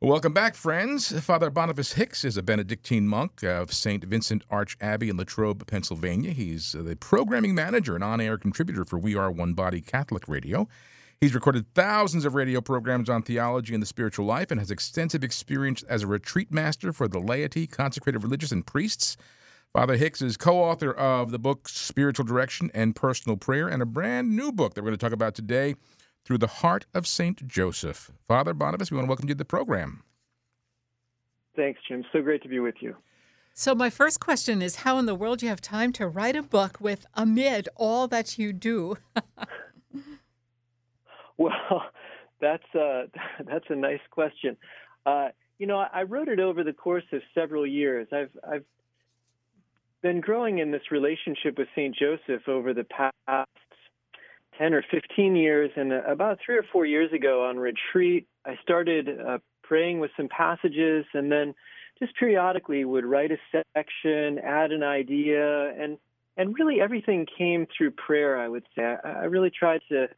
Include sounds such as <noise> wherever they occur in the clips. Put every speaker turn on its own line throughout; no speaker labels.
Welcome back, friends. Father Boniface Hicks is a Benedictine monk of St. Vincent Archabbey in Latrobe, Pennsylvania. He's uh, the programming manager and on air contributor for We Are One Body Catholic Radio. He's recorded thousands of radio programs on theology and the spiritual life and has extensive experience as a retreat master for the laity, consecrated religious, and priests. Father Hicks is co author of the book Spiritual Direction and Personal Prayer and a brand new book that we're going to talk about today through the heart of St. Joseph. Father Boniface, we want to welcome you to the program.
Thanks, Jim. So great to be with you.
So, my first question is how in the world do you have time to write a book with amid all that you do? <laughs>
well, <laughs> that's a, <laughs> that's a nice question. Uh, you know, I wrote it over the course of several years. I've I've been growing in this relationship with Saint Joseph over the past 10 or 15 years. And uh, about three or four years ago on retreat, I started uh, praying with some passages and then just periodically would write a section, add an idea, and and really everything came through prayer. I would say I, I really tried to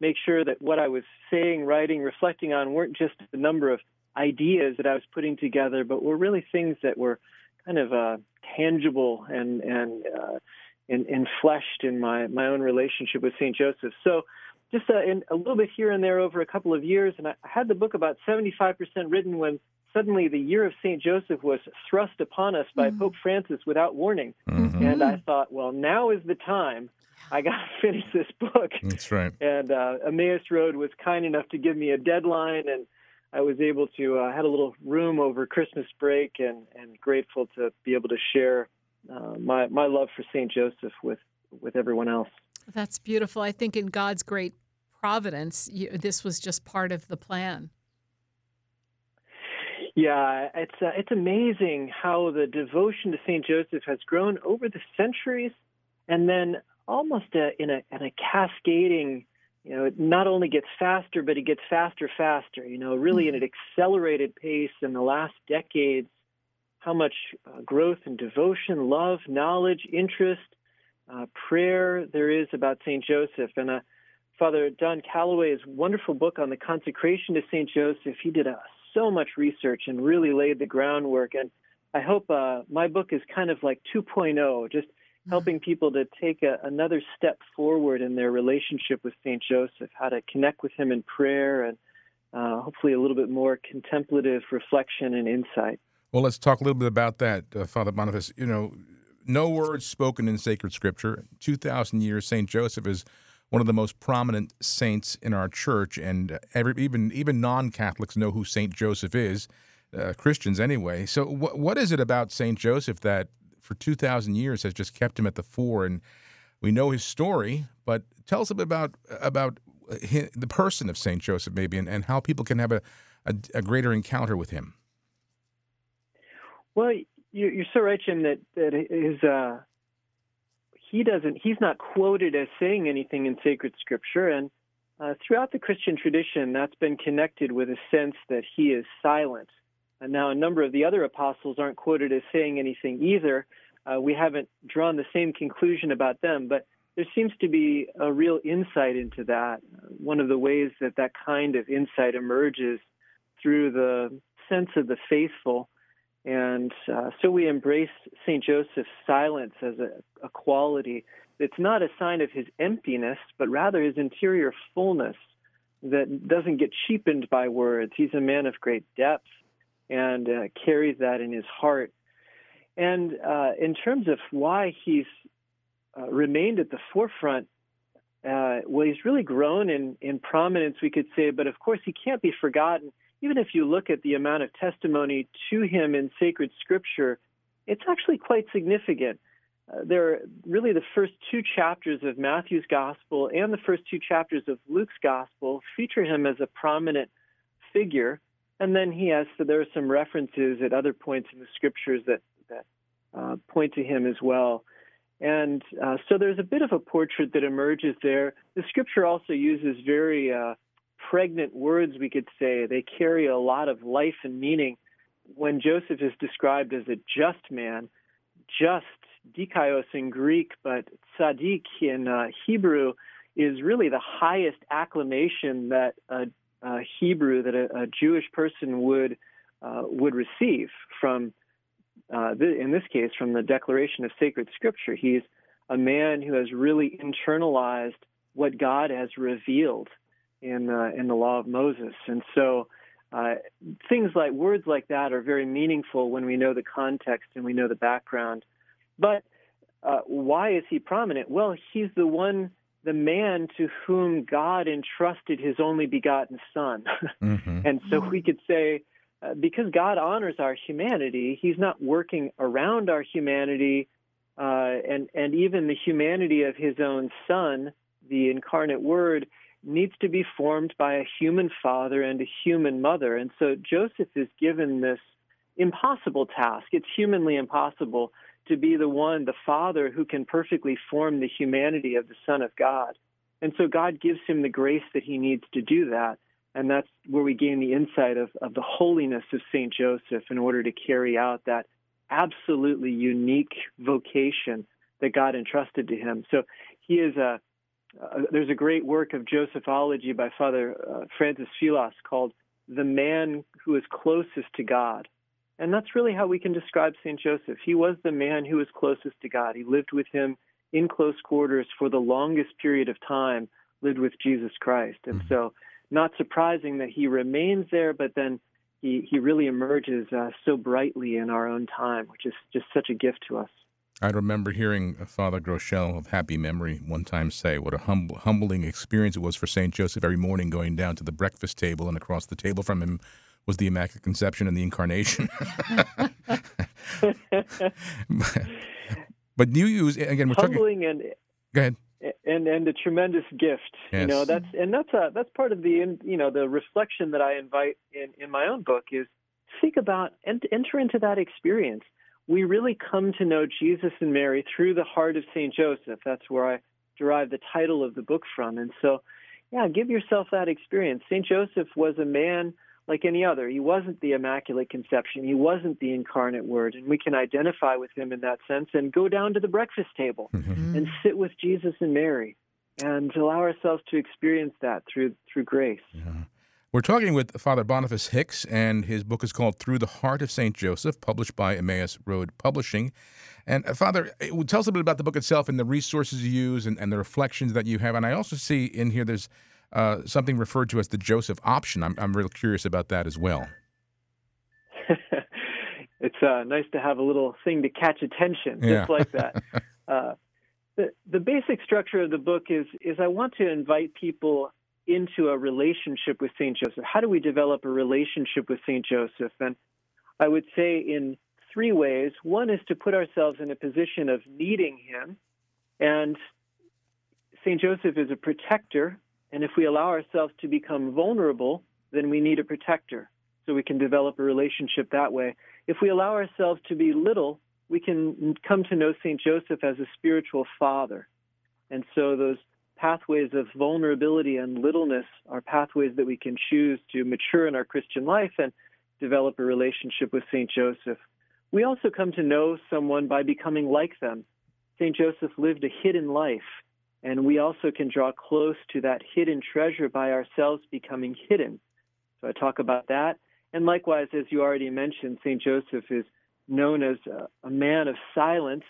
make sure that what I was saying, writing, reflecting on weren't just a number of ideas that I was putting together, but were really things that were kind of uh, tangible and and uh, in, fleshed in my, my own relationship with St. Joseph. So just uh, in, a little bit here and there over a couple of years, and I had the book about 75% written when suddenly the year of St. Joseph was thrust upon us by mm-hmm. Pope Francis without warning. Mm-hmm. And I thought, well, now is the time. I got to <laughs> finish this book.
That's right.
And uh, Emmaus Road was kind enough to give me a deadline, and I was able to uh, had a little room over Christmas break, and and grateful to be able to share uh, my my love for Saint Joseph with with everyone else.
That's beautiful. I think in God's great providence, you, this was just part of the plan.
Yeah, it's uh, it's amazing how the devotion to Saint Joseph has grown over the centuries, and then almost a, in a in a cascading. You know, it not only gets faster, but it gets faster, faster. You know, really mm-hmm. in an accelerated pace in the last decades how much uh, growth and devotion, love, knowledge, interest, uh, prayer there is about St. Joseph. And uh, Father Don Calloway's wonderful book on the consecration to St. Joseph, he did uh, so much research and really laid the groundwork. And I hope uh, my book is kind of like 2.0, just mm-hmm. helping people to take a, another step forward in their relationship with St. Joseph, how to connect with him in prayer and uh, hopefully a little bit more contemplative reflection and insight.
Well, let's talk a little bit about that, uh, Father Boniface. You know, no words spoken in sacred scripture. 2,000 years, St. Joseph is one of the most prominent saints in our church, and every, even even non Catholics know who St. Joseph is, uh, Christians anyway. So, wh- what is it about St. Joseph that for 2,000 years has just kept him at the fore? And we know his story, but tell us a bit about, about the person of St. Joseph, maybe, and, and how people can have a, a, a greater encounter with him.
Well, you're so right, Jim. That that is uh, he doesn't. He's not quoted as saying anything in sacred scripture, and uh, throughout the Christian tradition, that's been connected with a sense that he is silent. And now, a number of the other apostles aren't quoted as saying anything either. Uh, we haven't drawn the same conclusion about them, but there seems to be a real insight into that. One of the ways that that kind of insight emerges through the sense of the faithful and uh, so we embrace St. Joseph's silence as a, a quality that's not a sign of his emptiness, but rather his interior fullness that doesn't get cheapened by words. He's a man of great depth and uh, carries that in his heart. And uh, in terms of why he's uh, remained at the forefront, uh, well, he's really grown in, in prominence, we could say, but of course, he can't be forgotten even if you look at the amount of testimony to him in sacred scripture, it's actually quite significant. Uh, there are really the first two chapters of Matthew's gospel and the first two chapters of Luke's gospel feature him as a prominent figure. And then he has, so there are some references at other points in the scriptures that, that uh, point to him as well. And uh, so there's a bit of a portrait that emerges there. The scripture also uses very uh, pregnant words, we could say. They carry a lot of life and meaning. When Joseph is described as a just man, just, dikaios in Greek, but tzaddik in uh, Hebrew, is really the highest acclamation that a, uh, Hebrew that a, a, Jewish person would uh, would receive from, uh, in this case, from the declaration of sacred scripture. He's a man who has really internalized what God has revealed in uh, in the law of Moses, and so. Uh, things like words like that are very meaningful when we know the context and we know the background. But uh, why is he prominent? Well, he's the one the man to whom God entrusted his only begotten Son. <laughs> Mm-hmm. and so we could say, uh, because God honors our humanity, he's not working around our humanity uh, and, and even the humanity of his own Son, the incarnate Word, needs to be formed by a human father and a human mother. And so Joseph is given this impossible task. It's humanly impossible to be the one, the Father, who can perfectly form the humanity of the Son of God. And so God gives him the grace that he needs to do that. And that's where we gain the insight of, of the holiness of St. Joseph in order to carry out that absolutely unique vocation that God entrusted to him. So he is a, uh, there's a great work of Josephology by Father uh, Francis Filas called The Man Who is Closest to God. And that's really how we can describe St. Joseph. He was the man who was closest to God. He lived with him in close quarters for the longest period of time, lived with Jesus Christ. And mm-hmm. so, not surprising that he remains there, but then he, he really emerges uh, so brightly in our own time, which is just such a gift to us.
I remember hearing uh, Father Groeschel of happy memory one time say what a hum- humbling experience it was for St. Joseph every morning going down to the breakfast table and across the table from him was the Immaculate Conception and the Incarnation. <laughs> but you use again. We're
humbling talking, and
go ahead.
And and a tremendous gift. Yes. You know that's and that's a that's part of the you know the reflection that I invite in in my own book is think about and enter into that experience. We really come to know Jesus and Mary through the heart of Saint Joseph. That's where I derive the title of the book from. And so, yeah, give yourself that experience. Saint Joseph was a man like any other. He wasn't the Immaculate Conception. He wasn't the incarnate Word. And we can identify with him in that sense and go down to the breakfast table mm-hmm. and sit with Jesus and Mary and allow ourselves to experience that through through grace. Yeah.
We're talking with Father Boniface Hicks, and his book is called Through the Heart of St. Joseph, published by Emmaus Road Publishing. And uh, Father, uh, tell us a bit about the book itself and the resources you use and, and the reflections that you have. And I also see in here there's uh, something referred to as the Joseph option. I'm, I'm real curious about that as well. <laughs>
it's uh, nice to have a little thing to catch attention, just yeah. like that. <laughs> uh, the, the basic structure of the book is is I want to invite people into a relationship with Saint Joseph. How do we develop a relationship with Saint Joseph? And I would say in three ways. One is to put ourselves in a position of needing him, and Saint Joseph is a protector and if we allow ourselves to become vulnerable, then we need a protector. So we can develop a relationship that way. If we allow ourselves to be little, we can come to know St. Joseph as a spiritual father. And so those pathways of vulnerability and littleness are pathways that we can choose to mature in our Christian life and develop a relationship with St. Joseph. We also come to know someone by becoming like them. St. Joseph lived a hidden life. And we also can draw close to that hidden treasure by ourselves becoming hidden. So I talk about that. And likewise, as you already mentioned, St. Joseph is known as a, a man of silence.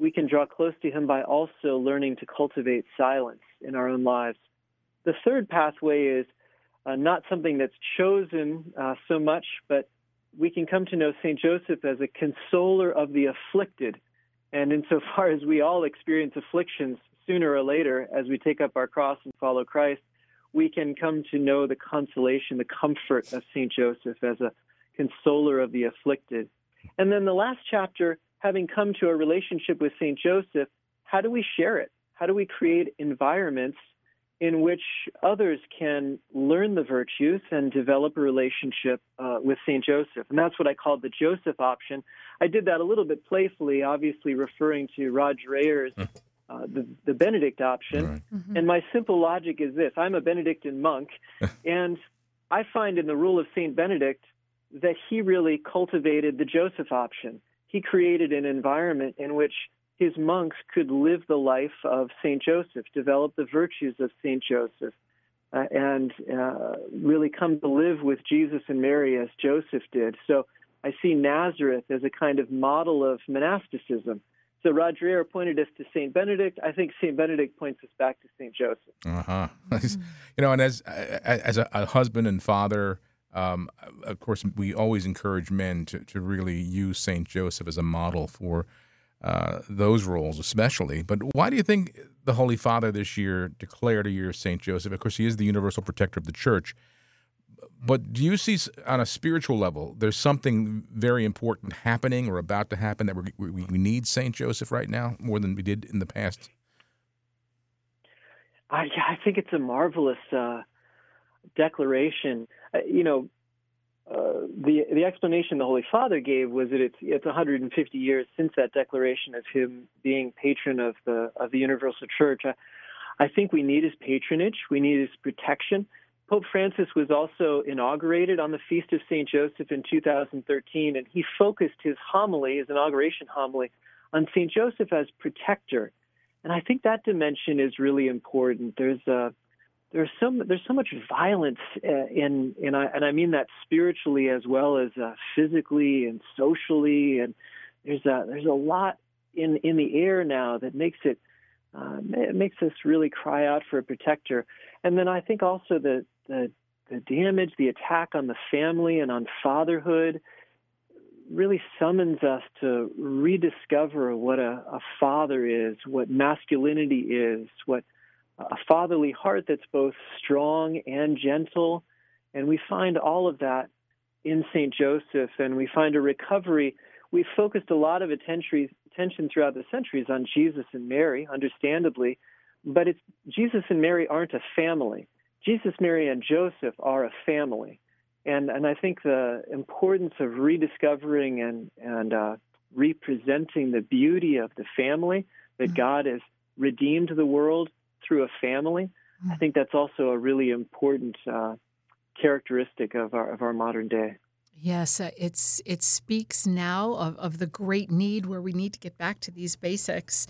We can draw close to him by also learning to cultivate silence in our own lives. The third pathway is uh, not something that's chosen uh, so much, but we can come to know St. Joseph as a consoler of the afflicted. And insofar as we all experience afflictions, sooner or later, as we take up our cross and follow Christ, we can come to know the consolation, the comfort of St. Joseph as a consoler of the afflicted. And then the last chapter, having come to a relationship with St. Joseph, how do we share it? How do we create environments in which others can learn the virtues and develop a relationship uh, with St. Joseph? And that's what I called the Joseph option. I did that a little bit playfully, obviously referring to Rod Dreher's hmm. Uh, the, the Benedict option. Right. Mm-hmm. And my simple logic is this I'm a Benedictine monk, <laughs> and I find in the rule of St. Benedict that he really cultivated the Joseph option. He created an environment in which his monks could live the life of St. Joseph, develop the virtues of St. Joseph, uh, and uh, really come to live with Jesus and Mary as Joseph did. So I see Nazareth as a kind of model of monasticism. So Roger pointed us to Saint Benedict. I think Saint Benedict points us back to Saint Joseph.
Uh huh. <laughs> you know, and as as a, a husband and father, um, of course, we always encourage men to to really use Saint Joseph as a model for uh, those roles, especially. But why do you think the Holy Father this year declared a year of Saint Joseph? Of course, he is the universal protector of the Church. But do you see on a spiritual level, there's something very important happening or about to happen that we, we need Saint Joseph right now more than we did in the past?
I, I think it's a marvelous uh, declaration. Uh, you know, uh, the the explanation the Holy Father gave was that it's it's 150 years since that declaration of him being patron of the of the Universal Church. I, I think we need his patronage. We need his protection. Pope Francis was also inaugurated on the Feast of St. Joseph in 2013, and he focused his homily, his inauguration homily, on St. Joseph as protector. And I think that dimension is really important. There's a there's so there's so much violence uh, in in I, and I mean that spiritually as well as uh, physically and socially. And there's a there's a lot in in the air now that makes it uh, it makes us really cry out for a protector. And then I think also the the the damage, the attack on the family and on fatherhood really summons us to rediscover what a, a father is, what masculinity is, what a fatherly heart that's both strong and gentle. And we find all of that in St. Joseph, and we find a recovery. We've focused a lot of attention, throughout the centuries on Jesus and Mary, understandably, but it's Jesus and Mary aren't a family. Jesus, Mary, and Joseph are a family. And, and I think the importance of rediscovering and, and uh, representing the beauty of the family, that mm-hmm. God has redeemed the world through a family, mm-hmm. I think that's also a really important uh, characteristic of our, of our modern day.
Yes, uh, it's it speaks now of, of the great need where we need to get back to these basics.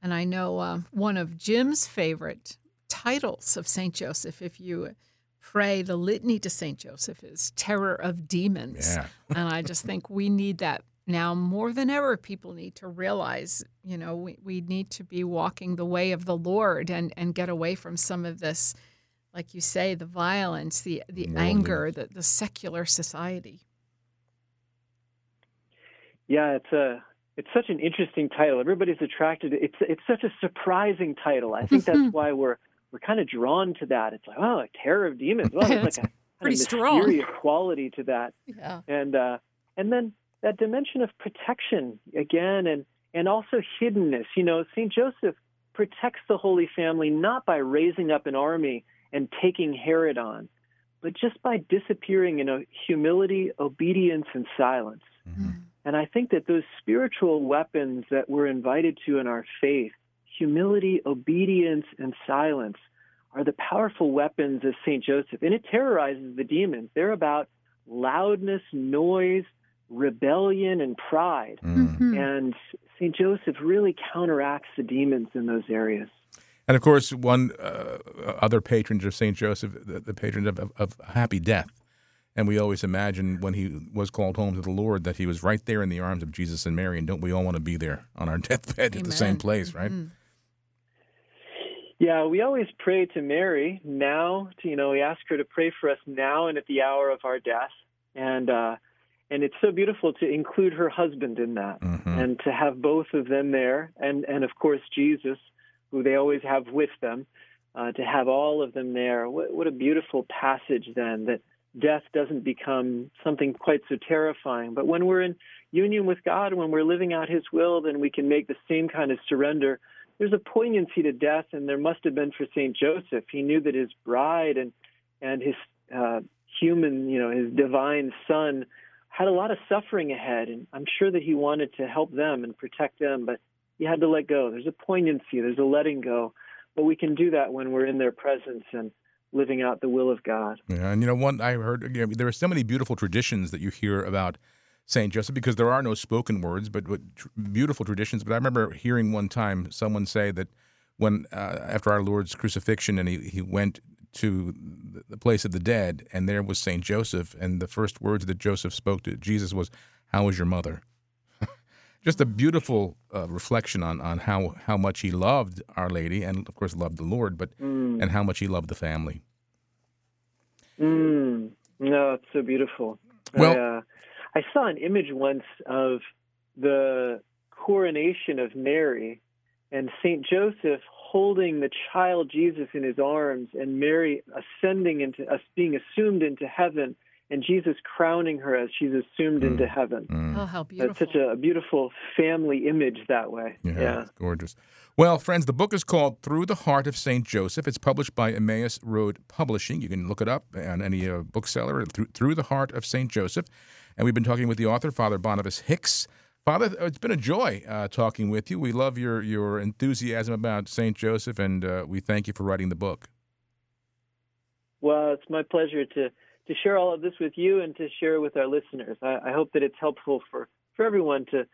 And I know uh, one of Jim's favorite titles of St. Joseph, if you pray the litany to St. Joseph, is Terror of Demons.
Yeah. <laughs>
and I just think we need that now more than ever. People need to realize, you know, we, we need to be walking the way of the Lord and, and get away from some of this, like you say, the violence, the, the anger, the, the secular society.
Yeah, it's a it's such an interesting title. Everybody's attracted. It's it's such a surprising title. I think that's <laughs> why we're we're kind of drawn to that. It's like, oh, a terror of demons. Well, <laughs> it's like a
pretty
strong mysterious quality to that.
Yeah.
And uh, and then that dimension of protection again, and and also hiddenness. You know, Saint Joseph protects the Holy Family not by raising up an army and taking Herod on, but just by disappearing in a humility, obedience, and silence. Mm-hmm. And I think that those spiritual weapons that we're invited to in our faith humility, obedience, and silence are the powerful weapons of St. Joseph. And it terrorizes the demons. They're about loudness, noise, rebellion, and pride. Mm-hmm. And St. Joseph really counteracts the demons in those areas.
And of course, one uh, other patron of St. Joseph, the, the patron of, of, of, happy death. And we always imagine when he was called home to the Lord that he was right there in the arms of Jesus and Mary. And don't we all want to be there on our <laughs> deathbed Amen. at the same place, right? Mm-hmm.
Yeah, we always pray to Mary now. To, you know, we ask her to pray for us now and at the hour of our death, and uh, and it's so beautiful to include her husband in that, mm-hmm. and to have both of them there, and and of course Jesus, who they always have with them, uh, to have all of them there. What, what a beautiful passage then that death doesn't become something quite so terrifying, but when we're in union with God, when we're living out His will, then we can make the same kind of surrender there's a poignancy to death, and there must have been for Saint Joseph. He knew that his bride and and his uh, human, you know, his divine son had a lot of suffering ahead, and I'm sure that he wanted to help them and protect them, but he had to let go. There's a poignancy, there's a letting go, but we can do that when we're in their presence and living out the will of God.
Yeah, and you know, one I heard you know, there are so many beautiful traditions that you hear about Saint Joseph because there are no spoken words, but, but beautiful traditions. But I remember hearing one time someone say that when uh, after our Lord's crucifixion and he, he went to the place of the dead, and there was Saint Joseph, and the first words that Joseph spoke to Jesus was, "How is your mother?" <laughs> Just a beautiful uh, reflection on on how how much he loved Our Lady, and of course loved the Lord, but
Mm.
and how much he loved the family.
Mm. No, it's so beautiful.
Well-
I, uh, I saw an image once of the coronation of Mary and Saint Joseph holding the child Jesus in his arms, and Mary ascending into us, being assumed into heaven, and Jesus crowning her as she's assumed
Mm.
into heaven.
Mm.
Oh, how
It's
beautiful.
such a beautiful family image that way.
Yeah,
yeah.
it's gorgeous. Well, friends, the book is called Through the Heart of St. Joseph. It's published by Emmaus Road Publishing. You can look it up on any uh, bookseller, through, through the Heart of St. Joseph. And we've been talking with the author, Father Boniface Hicks. Father, it's been a joy uh, talking with you. We love your, your enthusiasm about St. Joseph, and uh, we thank you for writing the book.
Well, it's my pleasure to to share all of this with you and to share with our listeners. I, I hope that it's helpful for, for everyone to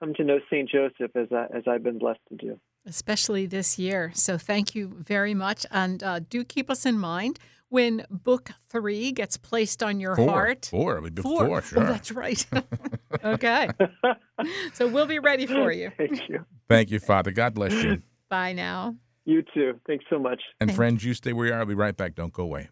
come to know Saint Joseph as I, as I've been blessed to do.
especially this year. So thank you very much. And uh, do keep us in mind when book three gets placed on your
Four.
heart.
Four. It would be
Four.
four, sure.
Oh, that's right. <laughs> okay. <laughs> So we'll be ready for you.
Thank you.
Thank you, Father. God bless you.
Bye now.
You too. Thanks so much.
And
Thank
friends, you stay where you are. I'll be right back. Don't go away.